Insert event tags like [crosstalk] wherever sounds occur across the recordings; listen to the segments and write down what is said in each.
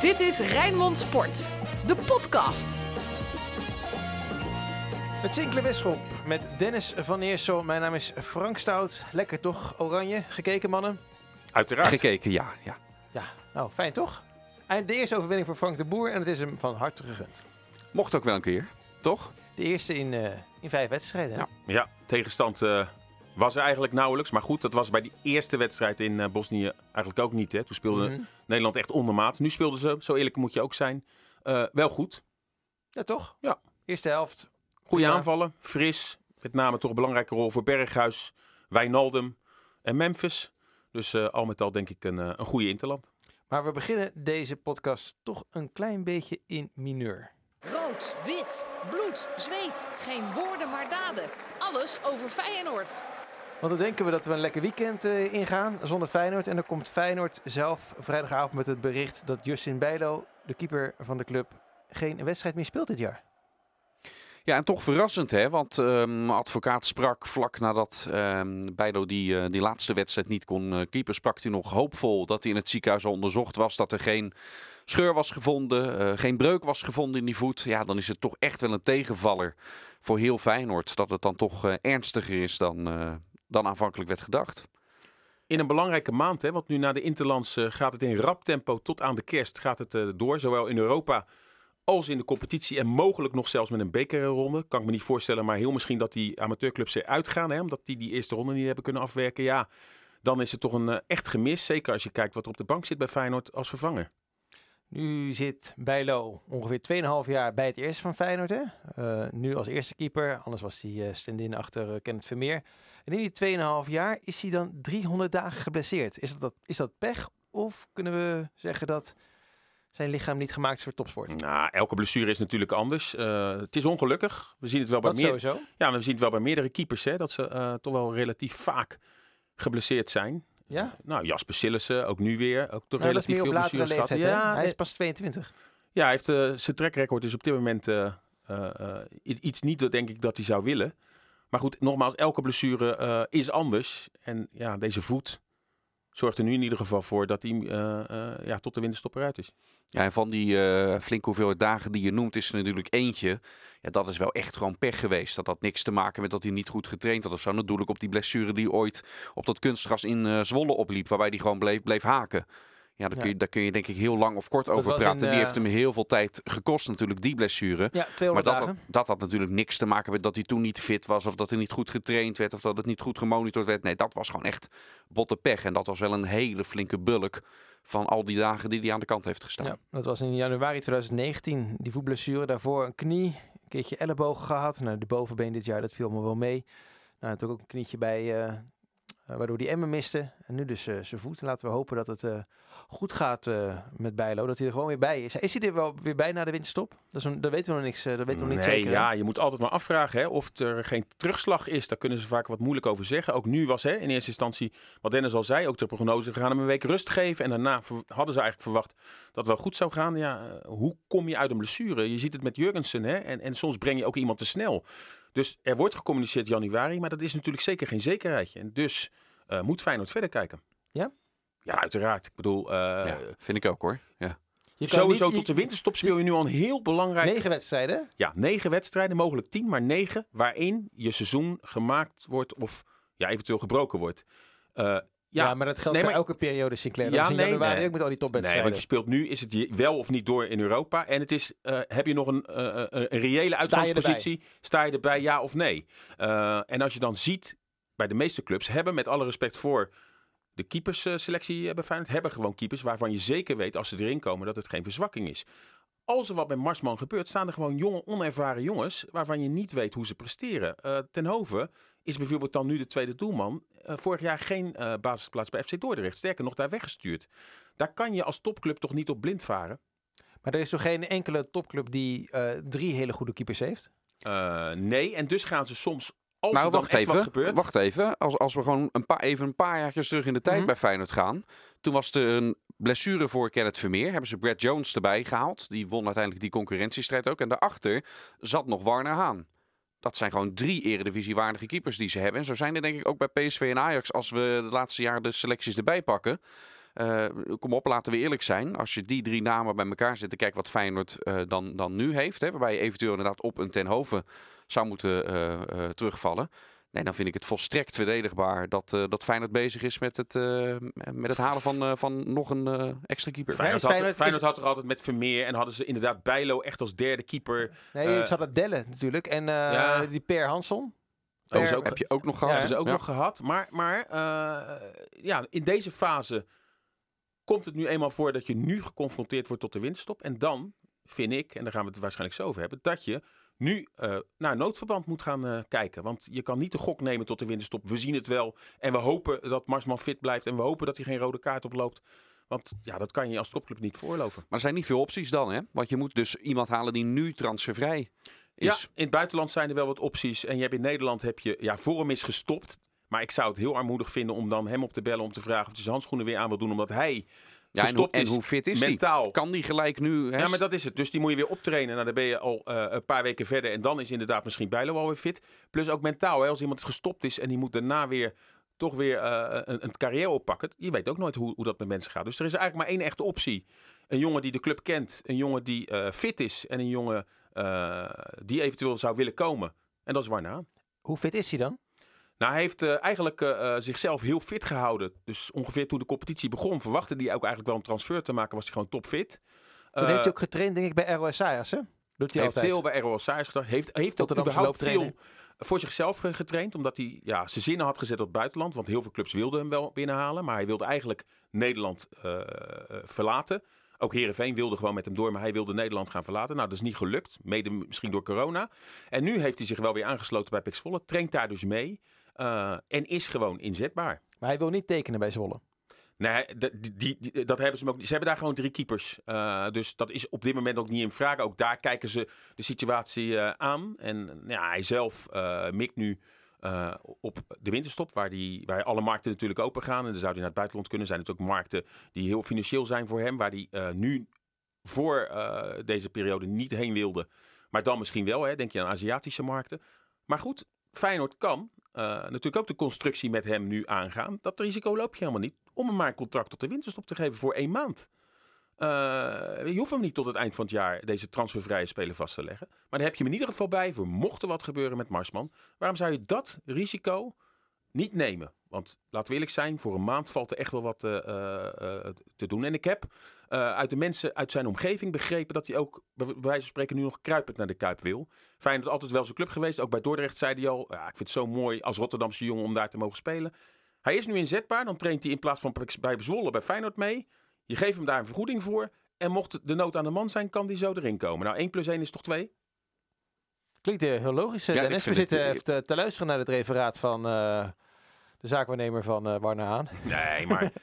Dit is Rijnmond Sport, de podcast. Het Zinkele Wisschop met Dennis van Eersel. Mijn naam is Frank Stout. Lekker toch, Oranje? Gekeken, mannen? Uiteraard. Gekeken, ja. ja. Ja, nou, fijn toch? En de eerste overwinning voor Frank de Boer en het is hem van harte gegund. Mocht ook wel een keer, toch? De eerste in, uh, in vijf wedstrijden. Ja. Ja, tegenstand uh, was er eigenlijk nauwelijks. Maar goed, dat was bij die eerste wedstrijd in uh, Bosnië eigenlijk ook niet. Hè. Toen speelde Mhm. Nederland echt ondermaat. Nu speelden ze, zo eerlijk moet je ook zijn, wel goed. Ja, toch? Ja. Eerste helft. Goede Ja. aanvallen, fris. Met name toch een belangrijke rol voor Berghuis, Wijnaldum en Memphis. Dus eh, al met al denk ik een, eh, een goede interland. Maar we beginnen deze podcast toch een klein beetje in mineur. Rood, wit, bloed, zweet. Geen woorden maar daden. Alles over Feyenoord. Want dan denken we dat we een lekker weekend eh, ingaan zonder Feyenoord. En dan komt Feyenoord zelf vrijdagavond met het bericht dat Justin Bijlo, de keeper van de club, geen wedstrijd meer speelt dit jaar. Ja, en toch verrassend, hè? Want mijn advocaat sprak vlak nadat ehm Bijlo die, eh, die laatste wedstrijd niet kon eh, keeper, sprak hij nog hoopvol dat hij in het ziekenhuis al onderzocht was, dat er geen scheur was gevonden, geen breuk was gevonden in die voet. Ja, dan is het toch echt wel een tegenvaller voor heel Feyenoord, dat het dan toch ernstiger is dan, dan aanvankelijk werd gedacht. In een belangrijke maand, hè, want nu na de Interlands eh, gaat het in rap tempo tot aan de kerst gaat het eh, door. Zowel in Europa als in de competitie en mogelijk nog zelfs met een bekerronde. Kan ik me niet voorstellen, maar heel misschien dat die amateurclubs eruit gaan. Hè, omdat die die eerste ronde niet hebben kunnen afwerken. Ja, dan is het toch een eh, echt gemis. Zeker als je kijkt wat er op de bank zit bij Feyenoord als vervanger. Nu zit Bijlo ongeveer 2,5 jaar bij het eerste van Feyenoord. Hè? Eh, nu als eerste keeper, anders was hij eh, stand-in achter eh, Kenneth Vermeer. En in die 2,5 jaar is hij dan 300 dagen geblesseerd. Is dat, is dat pech of kunnen we zeggen dat zijn lichaam niet gemaakt is voor topsport? Nou, elke blessure is natuurlijk anders. Eh, het is ongelukkig. We zien het wel bij Dat meer, sowieso. ja, we zien het wel bij meerdere keepers. Hè, dat ze eh, toch wel relatief vaak geblesseerd zijn. Ja? Nou, Jasper Sillissen, ook nu weer. Ook toch Nou, relatief veel blessures gehad. Ja, hij is pas 22. ja, hij heeft eh, zijn trackrecord is op dit moment eh, eh, eh, iets niet dat denk ik dat hij zou willen. Maar goed, nogmaals, elke blessure eh, is anders. En ja, deze voet zorgt er nu in ieder geval voor dat hij eh, eh, ja, tot de winterstop eruit is. Ja, en van die flinke hoeveelheid dagen die je noemt, is er natuurlijk eentje. Ja, dat is wel echt gewoon pech geweest. Dat had niks te maken met dat hij niet goed getraind had of zo. Natuurlijk op die blessure die ooit op dat kunstgras in Zwolle opliep, waarbij hij gewoon bleef, bleef haken. Ja, daar. Kun je, daar kun je denk ik heel lang of kort over praten. in, die eh, heeft hem heel veel tijd gekost natuurlijk, die blessure. Ja, 200 Maar dat, had- dat had natuurlijk niks te maken met dat hij toen niet fit was. Of dat hij niet goed getraind werd. Of dat het niet goed gemonitord werd. Nee, dat was gewoon echt botte pech. En dat was wel een hele flinke bulk van al die dagen die hij aan de kant heeft gestaan. Ja, dat was in januari 2019, die voetblessure. Daarvoor een knie, een keertje elleboog gehad. Nou, de bovenbeen dit jaar, dat viel me wel mee. Nou, natuurlijk ook een knietje bij, eh, waardoor die Emmen miste. En nu dus eh, zijn voet. En laten we hopen dat het eh, goed gaat eh, met Bijlo. Dat hij er gewoon weer bij is. Is hij er wel weer bij na de winterstop? Dat, is een, dat weten we nog niks. eh, dat weten we nog niet nee, zeker. ja, je moet altijd maar afvragen hè, of er geen terugslag is. Daar kunnen ze vaak wat moeilijk over zeggen. Ook nu was hè, in eerste instantie, wat Dennis al zei, ook de prognose, we gaan hem een week rust geven. En daarna hadden ze eigenlijk verwacht dat het wel goed zou gaan. Ja, eh, hoe kom je uit een blessure? Je ziet het met Jurgensen hè, en, en soms breng je ook iemand te snel. Dus er wordt gecommuniceerd januari, maar dat is natuurlijk zeker geen zekerheidje. En dus eh, moet Feyenoord verder kijken. Ja? Ja, uiteraard. Ik bedoel, eh, Ja, vind ik ook hoor. Ja. Je kan sowieso niet- tot de winterstop speel je nu al een heel belangrijk Negen wedstrijden. ja, negen wedstrijden, mogelijk tien, maar negen waarin je seizoen gemaakt wordt of ja, eventueel gebroken wordt. Eh, Ja, ja, maar dat geldt nee, voor elke periode, Sinclair. Ja, Dat nee, januari nee. ook met al die nee, topwedstrijden. want je speelt nu, is het je wel of niet door in Europa. En het is, eh, heb je nog een, eh, eh, een reële uitgangspositie? Sta je erbij, ja of nee? En als je dan ziet, bij de meeste clubs hebben, met alle respect voor de keepersselectie bij Feyenoord, hebben gewoon keepers waarvan je zeker weet, als ze erin komen, dat het geen verzwakking is. Als er wat bij Marsman gebeurt, staan er gewoon jonge, onervaren jongens waarvan je niet weet hoe ze presteren. Ten Hoven is bijvoorbeeld dan nu de tweede doelman. Eh, vorig jaar geen eh, basisplaats bij FC Dordrecht. Sterker nog, daar weggestuurd. Daar kan je als topclub toch niet op blind varen? Maar er is toch geen enkele topclub die eh, drie hele goede keepers heeft? Eh, nee, en dus gaan ze soms, als nou, er wacht echt even. wat gebeurt... Wacht even. Als, als we gewoon een paar, even een paar jaartjes terug in de tijd Mhm. bij Feyenoord gaan. Toen was er een blessure voor Kenneth Vermeer. Hebben ze Brad Jones erbij gehaald. Die won uiteindelijk die concurrentiestrijd ook. En daarachter zat nog Warner Haan. Dat zijn gewoon drie eredivisiewaardige keepers die ze hebben. En zo zijn er denk ik ook bij PSV en Ajax, als we de laatste jaren de selecties erbij pakken. Uh, kom op, laten we eerlijk zijn. Als je die drie namen bij elkaar zet, kijk wat Feyenoord uh, dan, dan nu heeft. Hè, waarbij je eventueel inderdaad op een Tenhoven zou moeten uh, terugvallen. Nee, dan vind ik het volstrekt verdedigbaar dat, uh, dat Feyenoord bezig is met het, uh, met het halen van, uh, van nog een extra keeper. Feyenoord, had, Feyenoord, Feyenoord had er altijd met Vermeer en hadden ze inderdaad Bijlo echt als derde keeper. Nee, ze hadden Delle natuurlijk en ja. die Per Hansson. Per, oh, ook, heb je ook nog gehad. Ja, ze ook nog gehad. Maar, maar ja, in deze fase komt het nu eenmaal voor dat je nu geconfronteerd wordt tot de winterstop. En dan vind ik, en daar gaan we het waarschijnlijk zo over hebben, dat je nu uh, naar noodverband moet gaan uh, kijken. Want je kan niet de gok nemen tot de winterstop. We zien het wel. En we hopen dat Marsman fit blijft. En we hopen dat hij geen rode kaart oploopt. Want ja, dat kan je als topclub niet voorloven. Maar er zijn niet veel opties dan, hè? Want je moet dus iemand halen die nu transfervrij is. Ja, in het buitenland zijn er wel wat opties. En je hebt in Nederland heb je, ja, Forum is gestopt. Maar ik zou het heel armoedig vinden om dan hem op te bellen om te vragen of hij zijn handschoenen weer aan wil doen. Omdat hij ja, en hoe, en hoe, fit is mentaal. Die? Kan die gelijk nu? Hè? Ja, maar dat is het. Dus die moet je weer optrainen. Nou, dan ben je al uh, een paar weken verder. En dan is inderdaad misschien Bijlo wel weer fit. Plus ook mentaal. Hè? Als iemand gestopt is en die moet daarna weer toch weer uh, een, een, carrière oppakken. Je weet ook nooit hoe, hoe dat met mensen gaat. Dus er is eigenlijk maar één echte optie. Een jongen die de club kent. Een jongen die uh, fit is. En een jongen die eventueel zou willen komen. En dat is Warna. Hoe fit is hij dan? Nou, hij heeft uh, eigenlijk uh, zichzelf heel fit gehouden. Dus ongeveer toen de competitie begon, verwachtte hij ook eigenlijk wel een transfer te maken. Was hij gewoon topfit. Toen heeft hij ook getraind, denk ik, bij ROS Ajax, hè? Doet hij heeft altijd. veel bij ROS Ajax gedaan. Heeft, heeft ook überhaupt veel voor zichzelf getraind. Omdat hij ja, zijn zinnen had gezet op het buitenland. Want heel veel clubs wilden hem wel binnenhalen. Maar hij wilde eigenlijk Nederland verlaten. Ook Herenveen wilde gewoon met hem door, maar hij wilde Nederland gaan verlaten. Nou, dat is niet gelukt. Mede misschien door corona. En nu heeft hij zich wel weer aangesloten bij Pix Volle. Traint daar dus mee. Uh, en is gewoon inzetbaar. Maar hij wil niet tekenen bij Zwolle. Nee, die, die, dat hebben ze ook. Ze hebben daar gewoon drie keepers. Uh, dus dat is op dit moment ook niet in vraag. Ook daar kijken ze de situatie uh, aan. En ja, hij zelf mikt nu op de winterstop, waar, die, waar alle markten natuurlijk open gaan. En dan zou hij naar het buitenland kunnen. Zijn het ook markten die heel financieel zijn voor hem, waar hij nu voor deze periode niet heen wilde. Maar dan misschien wel, hè, denk je aan Aziatische markten. Maar goed, Feyenoord kan uh, natuurlijk ook de constructie met hem nu aangaan. Dat risico loop je helemaal niet om hem maar een contract tot de winterstop te geven voor één maand. Uh, je hoeft hem niet tot het eind van het jaar deze transfervrije spelen vast te leggen. Maar daar heb je hem in ieder geval bij voor mocht er wat gebeuren met Marsman. Waarom zou je dat risico niet nemen? Want laten we eerlijk zijn, voor een maand valt er echt wel wat uh, uh, te doen. En ik heb uit de mensen uit zijn omgeving begrepen dat hij ook, bij wijze van spreken, nu nog kruipend naar de Kuip wil. Feyenoord is altijd wel zijn club geweest. Ook bij Dordrecht zei hij al, ja, ik vind het zo mooi als Rotterdamse jongen om daar te mogen spelen. Hij is nu inzetbaar, dan traint hij in plaats van bij Zwolle bij Feyenoord mee. Je geeft hem daar een vergoeding voor. En mocht de nood aan de man zijn, kan die zo erin komen. Nou, 1 plus 1 is toch 2? Klinkt heel logisch. Ja, Dennis, we zitten even te, luisteren naar het referaat van de zaakwaarnemer van uh, Warner Haan. Nee, maar... [laughs]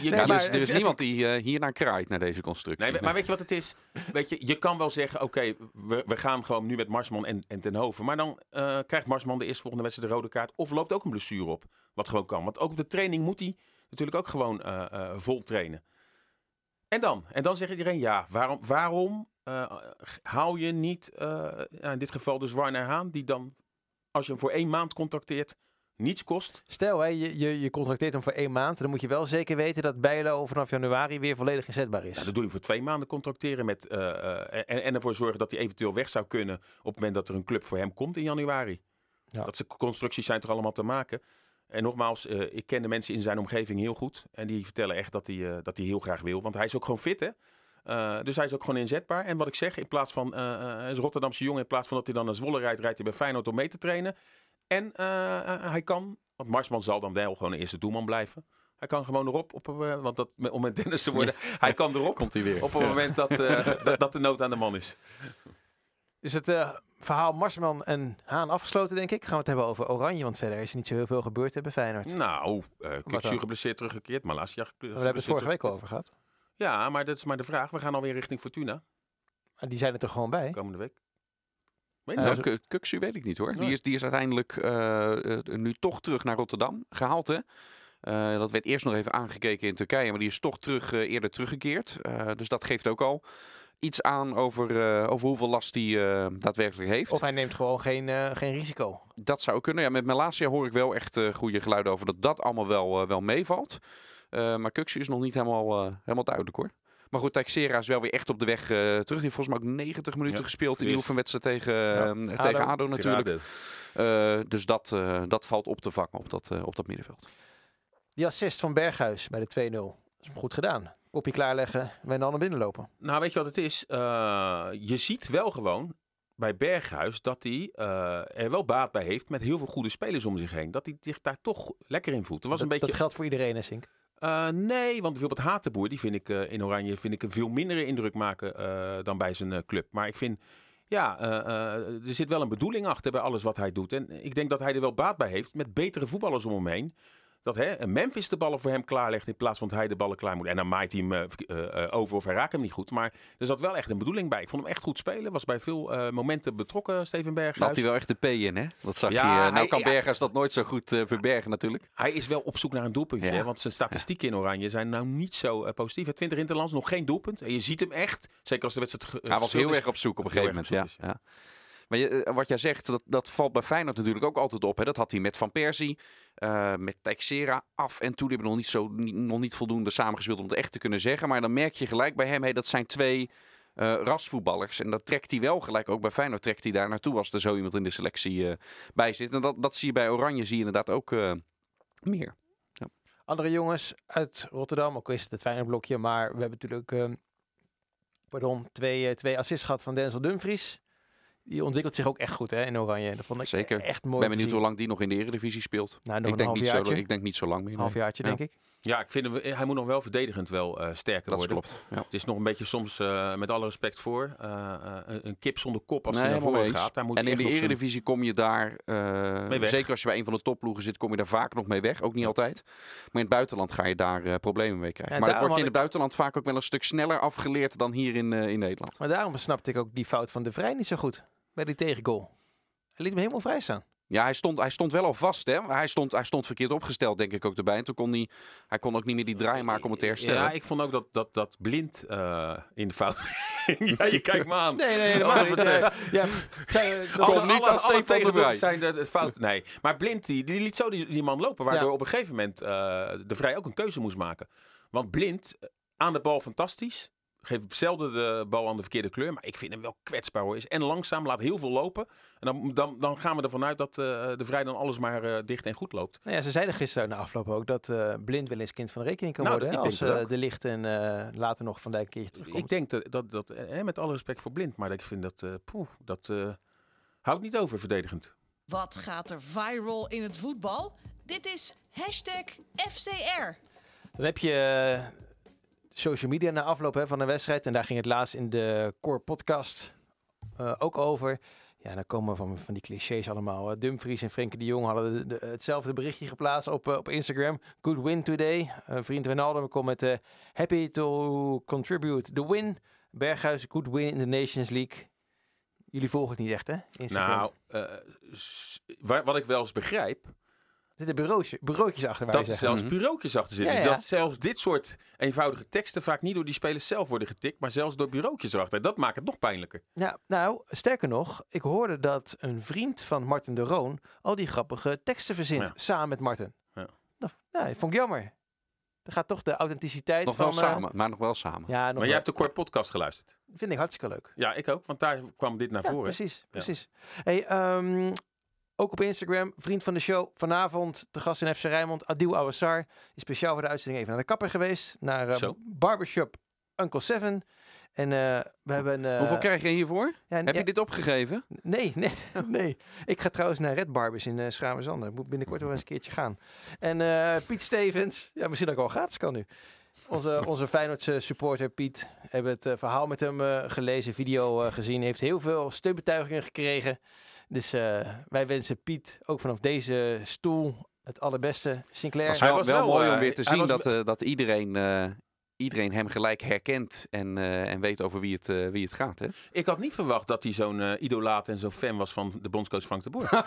Je nee, maar, er is niemand die uh, hier naar kraait, naar deze constructie. Nee, maar weet je wat het is? Weet je, je kan wel zeggen, oké, we, we gaan gewoon nu met Marsman en, en Tenhoven. Maar dan uh, krijgt Marsman de eerstvolgende wedstrijd de rode kaart. Of loopt ook een blessure op, wat gewoon kan. Want ook op de training moet hij natuurlijk ook gewoon uh, vol trainen. En dan? En dan zegt iedereen, ja, waarom, waarom hou je niet, in dit geval dus Warner Haan, die dan, als je hem voor één maand contacteert niets kost. Stel, hè, je, je, je contracteert hem voor één maand. Dan moet je wel zeker weten dat Bijlo vanaf januari weer volledig inzetbaar is. Ja, dat doe je voor twee maanden contracteren. Met, uh, en, en ervoor zorgen dat hij eventueel weg zou kunnen op het moment dat er een club voor hem komt in januari. Ja. Dat ze constructies zijn toch allemaal te maken. En nogmaals, uh, ik ken de mensen in zijn omgeving heel goed. En die vertellen echt dat hij, dat hij heel graag wil. Want hij is ook gewoon fit, hè. Uh, dus hij is ook gewoon inzetbaar. En wat ik zeg, in plaats van, uh, is Rotterdamse jongen, in plaats van dat hij dan naar Zwolle rijdt, rijdt hij bij Feyenoord om mee te trainen. En uh, hij kan, want Marsman zal dan wel gewoon de eerste doelman blijven. Hij kan gewoon erop, op, uh, want dat, om met Dennis te worden, [laughs] hij kan erop. Komt hij weer. Op het moment dat, uh, [laughs] dat, dat, de nood aan de man is. Is het verhaal Marsman en Haan afgesloten, denk ik? Gaan we het hebben over Oranje, want verder is er niet zo heel veel gebeurd hebben Feyenoord. Nou, uh, Kuksu geblesseerd teruggekeerd, Malasia We hebben het vorige week over gehad. Ja, maar dat is maar de vraag. We gaan alweer richting Fortuna. Maar die zijn er toch gewoon bij? Komende week. Weet nou, Kuksu weet ik niet hoor. Die, is, die is uiteindelijk uh, nu toch terug naar Rotterdam gehaald. Hè? Uh, dat werd eerst nog even aangekeken in Turkije, maar die is toch terug, uh, eerder teruggekeerd. Uh, dus dat geeft ook al iets aan over, over hoeveel last hij daadwerkelijk heeft. Of hij neemt gewoon geen, geen risico. Dat zou kunnen. Ja, met Malasia hoor ik wel echt goede geluiden over dat dat allemaal wel, wel meevalt. Uh, maar Kuxu is nog niet helemaal, uh, helemaal duidelijk hoor. Maar goed, Teixeira is wel weer echt op de weg uh, terug. Die heeft volgens mij ook 90 minuten ja, gespeeld in die oefenwedstrijd tegen, ja. uh, tegen ADO, ADO natuurlijk. Uh, dus dat, dat valt op te vangen op dat, op dat middenveld. Die assist van Berghuis bij de 2-0 is goed gedaan. Kopje klaarleggen en dan naar binnen lopen. Nou, weet je wat het is? je ziet wel gewoon bij Berghuis dat hij er wel baat bij heeft met heel veel goede spelers om zich heen. Dat hij zich daar toch lekker in voelt. Dat, was een beetje... dat geldt voor iedereen, hè, Sink? Uh, nee, want bijvoorbeeld Hatenboer, die vind ik uh, in Oranje vind ik een veel mindere indruk maken uh, dan bij zijn club. Maar ik vind, ja, er zit wel een bedoeling achter bij alles wat hij doet. En ik denk dat hij er wel baat bij heeft met betere voetballers om hem heen dat hè, Memphis de ballen voor hem klaarlegt in plaats van dat hij de ballen klaar moet. En dan maait hij hem uh, uh, over of hij raakt hem niet goed. Maar er zat wel echt een bedoeling bij. Ik vond hem echt goed spelen. Was bij veel uh, momenten betrokken, Steven Berghuis. Had hij wel echt de P in, hè? Dat zag ja, je. nou kan ja, Berghuis dat nooit zo goed verbergen natuurlijk. Hij is wel op zoek naar een doelpuntje. Ja. Hè? Want zijn statistieken in Oranje zijn nou niet zo positief. 20 interlands, nog geen doelpunt. En je ziet hem echt, zeker als de wedstrijd... hij was heel erg op zoek op een gegeven moment, ja. Maar eh, wat jij zegt, dat, dat valt bij Feyenoord natuurlijk ook altijd op. Hè? Dat had hij met Van Persie, uh, met Teixeira af en toe. Die hebben nog niet, zo, nog niet voldoende samengespeeld om het echt te kunnen zeggen. Maar dan merk je gelijk bij hem, hey, dat zijn twee uh, rasvoetballers. En dat trekt hij wel gelijk. Ook bij Feyenoord trekt hij daar naartoe als er zo iemand in de selectie bij zit. En dat, dat zie je bij Oranje zie je inderdaad ook meer. Andere jongens uit Rotterdam, ook is het het Feyenoord blokje. Maar we hebben natuurlijk pardon, twee, twee assists gehad van Denzel Dumfries die ontwikkelt zich ook echt goed hè, in Oranje. Dat vond ik Zeker. echt mooi. Ik ben benieuwd hoe lang die nog in de Eredivisie speelt. Nou, nog ik, denk niet zo, ik denk niet zo lang meer. Een halfjaartje, denk ik. Ja, ik vind hem, hij moet nog wel verdedigend wel uh, sterker dat worden. Klopt. Ja. Het is nog een beetje soms, uh, met alle respect voor, uh, een kip zonder kop als nee, hij naar voren gaat. Daar moet en in de Eredivisie zijn... kom je daar, zeker als je bij een van de topploegen zit, kom je daar vaak nog mee weg. Ook niet altijd. Maar in het buitenland ga je daar problemen mee krijgen. Ja, maar dat wordt je in het buitenland vaak ook wel een stuk sneller afgeleerd dan hier in, in Nederland. Maar daarom snapte ik ook die fout van de Vrij niet zo goed bij die tegengoal. Hij liet hem helemaal vrij staan. Ja, hij stond, hij stond wel al vast. Hè? Hij, stond, hij stond verkeerd opgesteld, denk ik ook erbij. En toen kon hij, hij kon ook niet meer die draai maken om het te herstellen. Ja, ik vond ook dat, dat, dat blind uh, in de fout. [laughs] ja, je kijkt me aan. Nee, nee, helemaal niet. Uh, ja, zijn, [laughs] Kom niet als tegen zijn de, de fout. Nee, maar blind die, die liet zo die, die man lopen, waardoor ja. op een gegeven moment uh, de Vrij ook een keuze moest maken. Want blind aan de bal fantastisch geeft zelden de bal aan de verkeerde kleur. Maar ik vind hem wel kwetsbaar hoor. Is en langzaam, laat heel veel lopen. En dan, dan, dan gaan we ervan uit dat uh, de Vrij dan alles maar uh, dicht en goed loopt. Nou ja, ze zeiden gisteren na afloop ook dat uh, Blind wel eens kind van de rekening kan nou, worden. Hè, als de licht en later nog Van Dijk een keertje terugkomt. Ik denk dat, dat, dat met alle respect voor Blind, maar ik vind dat, poeh, dat houdt niet over verdedigend. Wat gaat er viral in het voetbal? Dit is hashtag FCR. Dan heb je social media na afloop hè, van de wedstrijd. En daar ging het laatst in de Core podcast uh, ook over. Ja, dan komen van, van die clichés allemaal. Dumfries en Frenkie de Jong hadden de, de, hetzelfde berichtje geplaatst op, uh, op Instagram. Good win today. Uh, vriend Ronaldo komt met happy to contribute the win. Berghuis, good win in the Nations League. Jullie volgen het niet echt, hè? Instagram. Nou, wat ik wel eens begrijp zitten bureautjes, bureautjes achter. dat er zelfs mhm. bureautjes achter zitten. Ja, dus dat zelfs dit soort eenvoudige teksten vaak niet door die spelers zelf worden getikt, maar zelfs door bureautjes erachter. Dat maakt het nog pijnlijker. Ja, nou, sterker nog, ik hoorde dat een vriend van Martin de Roon al die grappige teksten verzint samen met Martin. Ja. Nou, ja, vond ik jammer. Dan gaat toch de authenticiteit nog van... Nog wel samen, maar nog wel samen. Ja, maar jij hebt de kort podcast geluisterd. Vind ik hartstikke leuk. Ja, ik ook, want daar kwam dit naar voren. Precies, precies. Hey, um, ook op Instagram, vriend van de show. Vanavond de gast in FC Rijnmond, Adil Awassar. Is speciaal voor de uitzending even naar de kapper geweest. Naar uh, Barbershop Uncle Seven. En uh, we hebben... Uh, Hoeveel krijg je hiervoor? Ja, Heb je dit opgegeven? Nee, nee, [laughs] nee. Ik ga trouwens naar Red Barbers in uh. Moet binnenkort wel eens een keertje gaan. En Piet Stevens. Ja, misschien dat ik al gratis kan nu. Onze, onze Feyenoordse supporter Piet. Hebben het verhaal met hem gelezen, video gezien. Heeft heel veel steunbetuigingen gekregen. Dus uh, wij wensen Piet ook vanaf deze stoel het allerbeste. Sinclair. Het was wel, wel, mooi om eh, weer te zien dat, uh, dat iedereen, iedereen hem gelijk herkent en, en weet over wie het, wie het gaat. Hè? Ik had niet verwacht dat hij zo'n idolaat en zo'n fan was van de bondscoach Frank de Boer. [laughs]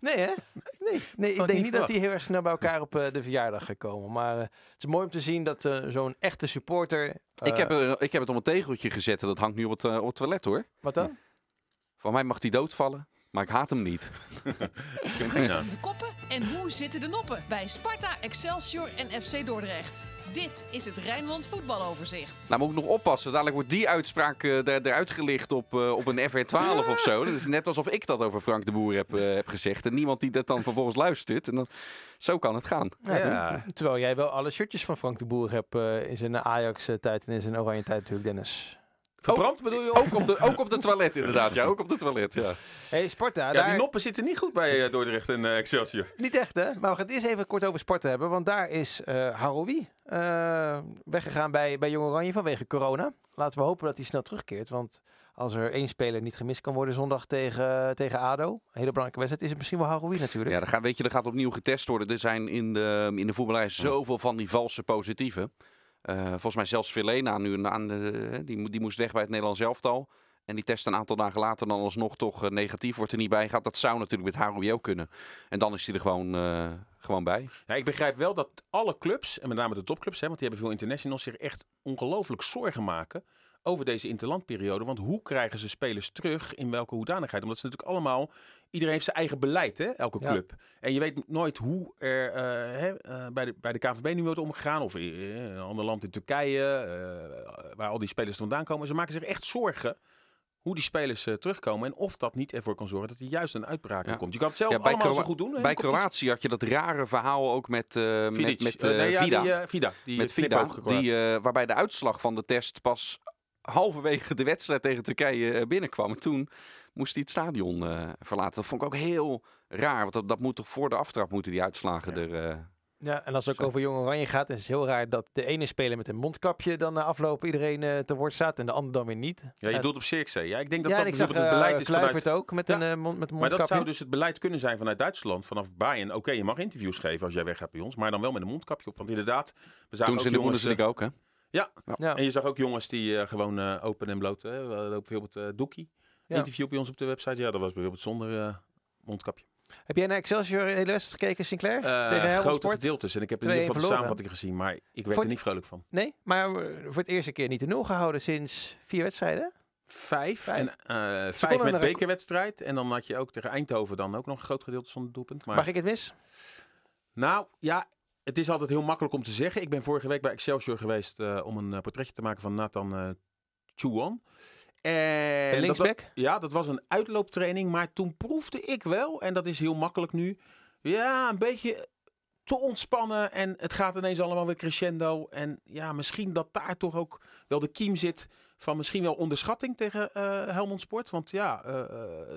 nee, hè? Nee, nee ik denk niet, dat hij heel erg snel bij elkaar op de verjaardag gaat komen. Maar het is mooi om te zien dat zo'n echte supporter... ik, heb ik heb het om een tegeltje gezet en dat hangt nu op het, op het toilet hoor. Wat dan? Van mij mag hij doodvallen, maar ik haat hem niet. [laughs] de koppen En hoe zitten de noppen bij Sparta, Excelsior en FC Dordrecht? Dit is het Rijnmond voetbaloverzicht. Nou, moet ik nog oppassen. Dadelijk wordt die uitspraak uh, eruit gelicht op, uh, op een FR12 of zo. Dat is net alsof ik dat over Frank de Boer heb, uh, heb gezegd. En niemand die dat dan vervolgens luistert. En dan, zo kan het gaan. Ja, ja. Terwijl jij wel alle shirtjes van Frank de Boer hebt in zijn Ajax-tijd en in zijn Oranje-tijd natuurlijk, Dennis. Verbrand ook, bedoel je? Ook op, de, ook op de toilet inderdaad, ja. Ook op de toilet, ja. hey, Sparta. Ja, daar... die noppen zitten niet goed bij uh, Dordrecht en uh, Excelsior. Niet echt, hè? Maar we gaan het eerst even kort over Sparta hebben. Want daar is uh, Haroui weggegaan bij, bij Jong Oranje vanwege corona. Laten we hopen dat hij snel terugkeert. Want als er één speler niet gemist kan worden zondag tegen, tegen ADO, een hele belangrijke wedstrijd, is het misschien wel Haroui natuurlijk. Ja, dan gaat, weet je, er gaat opnieuw getest worden. Er zijn in de, in de voetballerij zoveel van die valse positieven. Uh, volgens mij zelfs Velena nu aan de, die, die moest weg bij het Nederlands elftal. En die test een aantal dagen later dan alsnog toch uh, negatief wordt er niet bij gaat. Dat zou natuurlijk met Haroui ook kunnen. En dan is hij er gewoon, uh, gewoon bij. Ja, ik begrijp wel dat alle clubs, en met name de topclubs, hè, want die hebben veel internationals, zich echt ongelooflijk zorgen maken over deze interlandperiode. Want hoe krijgen ze spelers terug in welke hoedanigheid? Omdat ze natuurlijk allemaal iedereen heeft zijn eigen beleid, hè? elke club. Ja. En je weet nooit hoe er uh, hè, uh, bij, de, bij de KVB nu wordt omgegaan. Of in een ander land in Turkije, uh, waar al die spelers vandaan komen. Ze maken zich echt zorgen hoe die spelers terugkomen. En of dat niet ervoor kan zorgen dat er juist een uitbraak ja. komt. Je kan het zelf ja, allemaal zo goed doen. Bij Kroatië had je dat rare verhaal ook met, met, met nee, Vida. Die, Vida. Die met Vida, die, waarbij de uitslag van de test pas halverwege de wedstrijd tegen Turkije binnenkwam. En toen moest hij het stadion uh, verlaten. Dat vond ik ook heel raar. Want dat, dat moet toch voor de aftrap moeten die uitslagen ja. er... Uh, ja, en als het ook over Jong Oranje gaat, is het heel raar dat de ene speler met een mondkapje dan na afloop iedereen uh, te woord staat en de ander dan weer niet. Ja, je doet op Cirkzee. Ja, ik denk dat ja, dat ik zag, het beleid is vanuit... ook met, ja. een, uh, mond, met een mondkapje. Maar dat zou dus het beleid kunnen zijn vanuit Duitsland, vanaf Bayern. Oké, okay, je mag interviews geven als jij weggaat bij ons, maar dan wel met een mondkapje op. Want inderdaad, we zagen Doen ze in de Bundesliga ook, hè? Ja. ja, en je zag ook jongens die uh, gewoon uh, open en bloot, lopen bijvoorbeeld uh, Doekie. Ja. Interview bij ons op de website. Ja, dat was bijvoorbeeld zonder mondkapje. Heb jij naar Excelsior in de wedstrijd gekeken, Sinclair? Tegen grote Sport? gedeeltes. En ik heb in ieder geval de samenvatting gezien, maar ik werd voor er niet vrolijk van. Nee, maar voor het eerste keer niet de nul gehouden sinds vier wedstrijden? Vijf. vijf. En uh, vijf met bekerwedstrijd. En dan had je ook tegen Eindhoven dan ook nog een groot gedeelte zonder doelpunt. Maar... Mag ik het mis? Nou, ja, het is altijd heel makkelijk om te zeggen. Ik ben vorige week bij Excelsior geweest uh, om een uh, portretje te maken van Nathan uh, Chuan. En linksback? Dat, ja, dat was een uitlooptraining. Maar toen proefde ik wel, en dat is heel makkelijk nu, ja, een beetje te ontspannen. En het gaat ineens allemaal weer crescendo. En ja, misschien dat daar toch ook wel de kiem zit van misschien wel onderschatting tegen uh, Helmond Sport. Want ja, uh,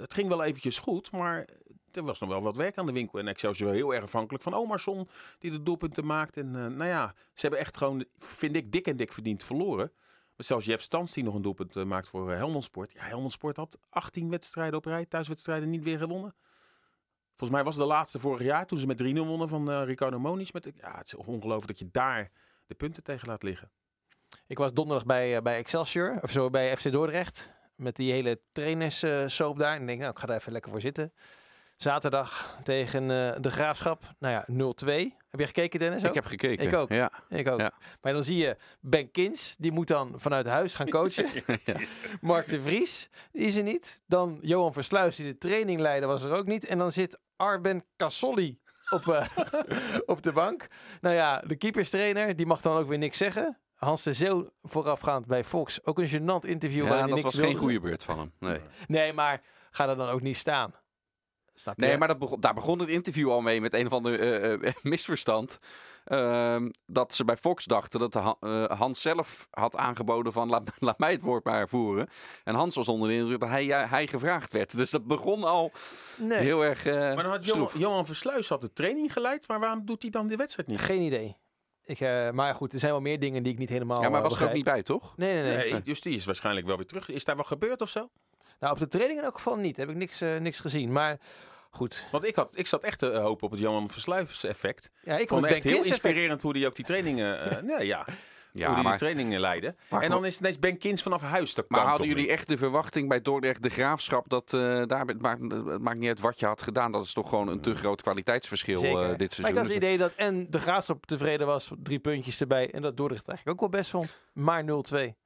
het ging wel eventjes goed, maar er was nog wel wat werk aan de winkel. En Excelsior heel erg afhankelijk van Omarsson, die de doelpunten maakt. En uh, nou ja, ze hebben echt gewoon, vind ik, dik en dik verdiend verloren. Maar zelfs Jeff Stans die nog een doelpunt uh, maakt voor uh, Helmond Sport. Ja, Helmond Sport had 18 wedstrijden op rij, thuiswedstrijden niet weer gewonnen. Volgens mij was de laatste vorig jaar toen ze met 3-0 wonnen van uh, Ricardo Moniz. Met, ja, het is ongelooflijk dat je daar de punten tegen laat liggen. Ik was donderdag bij, bij Excelsior, of zo bij FC Dordrecht. Met die hele trainerssoap daar. En denk, nou, ik ga daar even lekker voor zitten. Zaterdag tegen uh, de Graafschap. Nou ja, 0-2. Heb je gekeken, Dennis? Ook? Ik heb gekeken. Ik ook. Ja. Ik ook. Ja. Maar dan zie je Ben Kins, die moet dan vanuit huis gaan coachen. [laughs] ja. Mark de Vries, die is er niet. Dan Johan Versluis, die de training leidde, was er ook niet. En dan zit Arben Kassoli op, uh, [laughs] op de bank. Nou ja, de keeperstrainer, die mag dan ook weer niks zeggen. Hans de Zeeuw voorafgaand bij Fox. Ook een gênant interview. Ja, dat niks was geen goede beurt van hem. Nee. nee, maar ga er dan ook niet staan. Snap nee, maar dat begon, daar begon het interview al mee met een of ander uh, uh, [laughs] misverstand. Uh, dat ze bij Fox dachten dat de, uh, Hans zelf had aangeboden van laat, [laughs] laat, mij het woord maar voeren. En Hans was onder de indruk dat hij, hij gevraagd werd. Dus dat begon al nee. heel erg Maar dan had Johan, Johan Versluis had de training geleid, maar waarom doet hij dan de wedstrijd niet? Geen idee. Ik, uh, maar goed, er zijn wel meer dingen die ik niet helemaal. Ja, maar was er ook niet bij, toch? Nee, nee, nee. nee, nee. Dus die is waarschijnlijk wel weer terug. Is daar wat gebeurd of zo? Nou, op de training in elk geval niet. Heb ik niks, uh, niks gezien. Maar goed. Want ik, had, ik zat echt te hopen op het Johan Versluis effect. Ja, ik vond het echt heel inspirerend effect. hoe die ook die trainingen. [laughs] nee, ja. Ja, hoe die maar, trainingen leiden. en dan is ineens Ben Kins vanaf huis. Dat maar hadden jullie echt de verwachting bij Dordrecht de Graafschap... dat uh, daar, het maakt, het maakt niet uit wat je had gedaan... dat is toch gewoon een te groot kwaliteitsverschil uh, dit seizoen. Maar ik had het idee dat en de Graafschap tevreden was... drie puntjes erbij en dat Dordrecht eigenlijk ook wel best vond. Maar 0-2.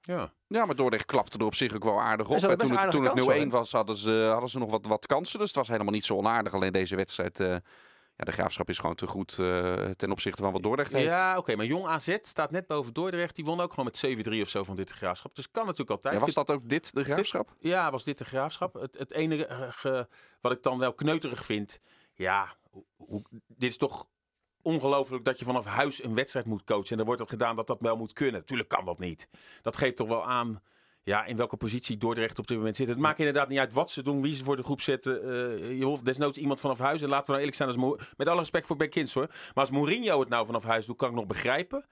Ja. Ja, maar Dordrecht klapte er op zich ook wel aardig op. En toen, het, toen het 0-1 was, hadden ze, hadden ze nog wat, wat kansen. Dus het was helemaal niet zo onaardig. Alleen deze wedstrijd... Uh, ja, de graafschap is gewoon te goed uh, ten opzichte van wat Dordrecht heeft. Ja, oké. maar Jong AZ staat net boven Dordrecht. Die won ook gewoon met 7-3 of zo van dit de graafschap. Dus kan natuurlijk altijd. Ja, was dat ook dit de graafschap? ja, was dit de graafschap. Het, het enige wat ik dan wel kneuterig vind. Ja, hoe, dit is toch ongelooflijk dat je vanaf huis een wedstrijd moet coachen. En dan wordt het gedaan dat dat wel moet kunnen. Tuurlijk kan dat niet. Dat geeft toch wel aan ja, in welke positie Dordrecht op dit moment zit. Het maakt inderdaad niet uit wat ze doen, wie ze voor de groep zetten. Uh, je hoeft desnoods iemand vanaf huis. En laten we nou eerlijk zijn, als met alle respect voor Ben Kins hoor. Maar als Mourinho het nou vanaf huis doet, kan ik nog begrijpen.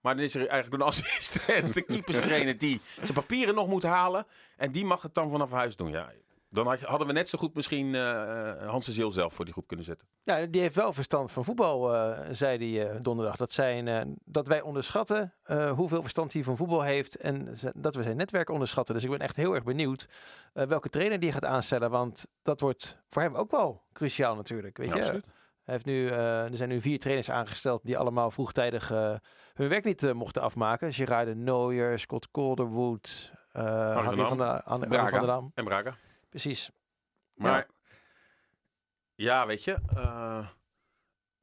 Maar dan is er eigenlijk een [laughs] assistent, een keeperstrainer die zijn papieren nog moet halen. En die mag het dan vanaf huis doen. Ja, dan hadden we net zo goed misschien uh, Hans de Zeel zelf voor die groep kunnen zetten. Ja, die heeft wel verstand van voetbal, uh, zei hij donderdag. Dat, zijn, dat wij onderschatten hoeveel verstand hij van voetbal heeft en dat we zijn netwerk onderschatten. Dus ik ben echt heel erg benieuwd welke trainer die gaat aanstellen. Want dat wordt voor hem ook wel cruciaal natuurlijk. Weet je? Absoluut. Hij heeft nu, er zijn nu vier trainers aangesteld die allemaal vroegtijdig hun werk niet mochten afmaken. Gerard de Nooier, Scott Calderwood, uh, de, van der Dam. En Braga. Precies. Maar ja, weet je, uh,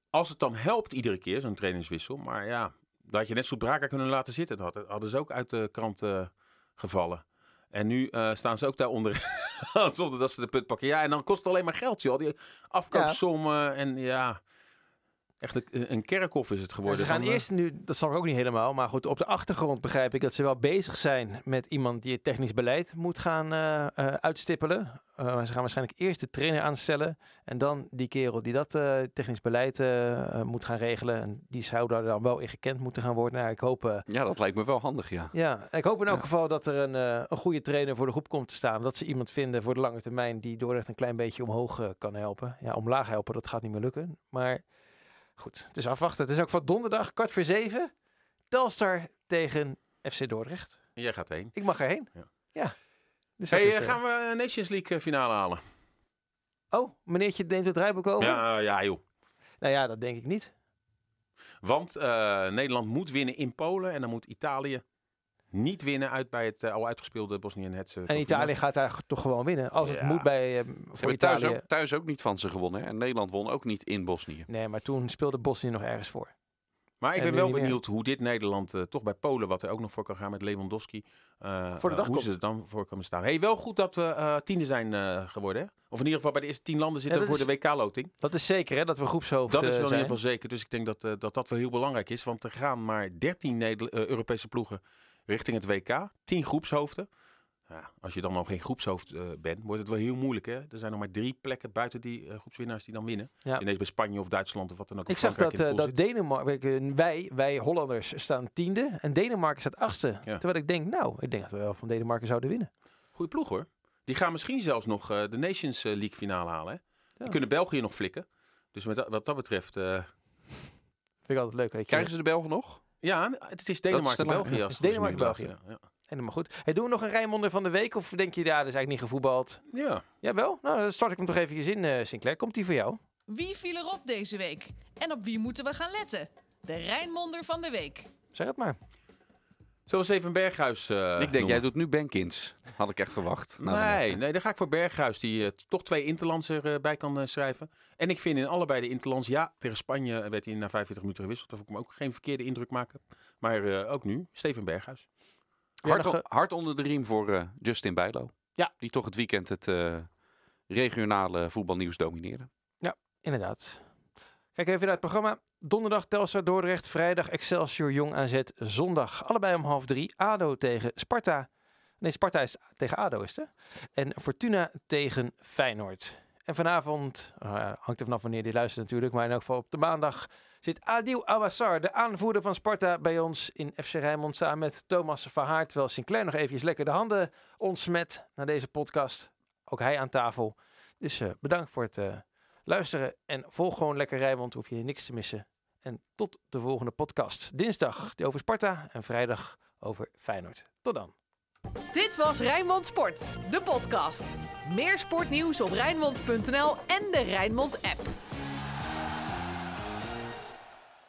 als het dan helpt iedere keer, zo'n trainingswissel. Maar ja, dat had je net zo Braga kunnen laten zitten. Dat hadden ze ook uit de krant uh, gevallen. En nu uh, staan ze ook daaronder, [laughs] zonder dat ze de put pakken. Ja, en dan kost het alleen maar geld, joh. Die afkoopsommen ja. en ja... Echt een, een kerkhof is het geworden. ze gaan eh, eerst nu, dat zal ik ook niet helemaal, maar goed, op de achtergrond begrijp ik dat ze wel bezig zijn met iemand die het technisch beleid moet gaan uh, uh, uitstippelen. Uh, ze gaan waarschijnlijk eerst de trainer aanstellen en dan die kerel die dat technisch beleid moet gaan regelen. En die zou daar dan wel in gekend moeten gaan worden. Nou, ik hoop, ja, dat lijkt me wel handig, ja. Ja, ik hoop in elk geval dat er een, een goede trainer voor de groep komt te staan. Dat ze iemand vinden voor de lange termijn die Dordrecht een klein beetje omhoog kan helpen. Ja, omlaag helpen, dat gaat niet meer lukken. Maar Goed, het is afwachten. Het is ook van donderdag, kwart voor zeven. Telstar tegen FC Dordrecht. Jij gaat heen. Ik mag erheen. Ja. ja. Dus hey, is, uh, gaan we Nations League finale halen? Oh, meneertje neemt het rijboek over? Ja, ja joh. Nou ja, dat denk ik niet. Want uh, Nederland moet winnen in Polen en dan moet Italië niet winnen uit bij het uh, al uitgespeelde Bosnië en Herzegovina. En Italië gaat daar toch gewoon winnen. Als het moet bij uh, voor Italië. Thuis ook, thuis ook niet van ze gewonnen. En Nederland won ook niet in Bosnië. Nee, maar toen speelde Bosnië nog ergens voor. Maar ik ben wel benieuwd hoe dit Nederland uh, toch bij Polen, wat er ook nog voor kan gaan met Lewandowski, voor de dag hoe ze er dan voor kunnen staan. Hey, wel goed dat we tiende zijn geworden. Hè? Of in ieder geval bij de eerste tien landen zitten ja, voor de WK-loting. Dat is zeker, hè, dat we groepshoofd Dat is wel in ieder geval zeker. Dus ik denk dat, dat dat wel heel belangrijk is. Want er gaan maar 13 Europese ploegen richting het WK. Tien groepshoofden. Ja, als je dan nog geen groepshoofd uh, bent, wordt het wel heel moeilijk. Hè? Er zijn nog maar drie plekken buiten die uh, groepswinnaars die dan winnen. Ja. Ineens bij Spanje of Duitsland of wat dan ook. Ik zag dat, uh, dat Denemarken, wij, wij Hollanders staan tiende en Denemarken staat achtste. Ja. Terwijl ik denk, nou, ik denk dat we wel van Denemarken zouden winnen. Goeie ploeg hoor. Die gaan misschien zelfs nog de Nations League finale halen. Hè? Die kunnen België nog flikken. Dus met, wat dat betreft... Vind ik altijd leuk. Krijgen ze de Belgen nog? Ja, het is Denemarken-België. Het is Denemarken-België. Ja. Helemaal goed. Hey, doen we nog een Rijnmonder van de week? Of denk je, ja, dat is eigenlijk niet gevoetbald? Ja. Jawel? Nou, dan start ik hem toch even in, uh, Sinclair. Komt die voor jou? Wie viel erop deze week? En op wie moeten we gaan letten? De Rijnmonder van de week. Zeg het maar. Zoals even Berghuis. Uh, ik denk, jij doet nu Benkins. Had ik echt verwacht. Nou, nee, nee, dan ga ik voor Berghuis, die uh, toch twee Interlands erbij kan uh, schrijven. En ik vind in allebei de Interlands, ja, tegen Spanje werd hij na 45 minuten gewisseld. Vond ik me ook geen verkeerde indruk maken. Maar ook nu, Steven Berghuis. Hard, hard, onder de riem voor Justin Bijlo. Ja. Die toch het weekend het regionale voetbalnieuws domineerde. Ja, inderdaad. Kijk even naar het programma. Donderdag Telstar Dordrecht, vrijdag Excelsior Jong AZ, zondag allebei om half drie. ADO tegen Sparta. Nee, Sparta is tegen ADO is het. En Fortuna tegen Feyenoord. En vanavond, uh, hangt er vanaf wanneer die luistert natuurlijk, maar in elk geval op de maandag zit Adil Awassar, de aanvoerder van Sparta, bij ons in FC Rijnmond samen met Thomas Verhaart. Terwijl Sinclair nog eventjes lekker de handen ontsmet naar deze podcast. Ook hij aan tafel. Dus uh, bedankt voor het... Uh, luisteren en volg gewoon lekker Rijnmond. Hoef je niks te missen. En tot de volgende podcast. Dinsdag over Sparta en vrijdag over Feyenoord. Tot dan. Dit was Rijnmond Sport, de podcast. Meer sportnieuws op Rijnmond.nl en de Rijnmond app.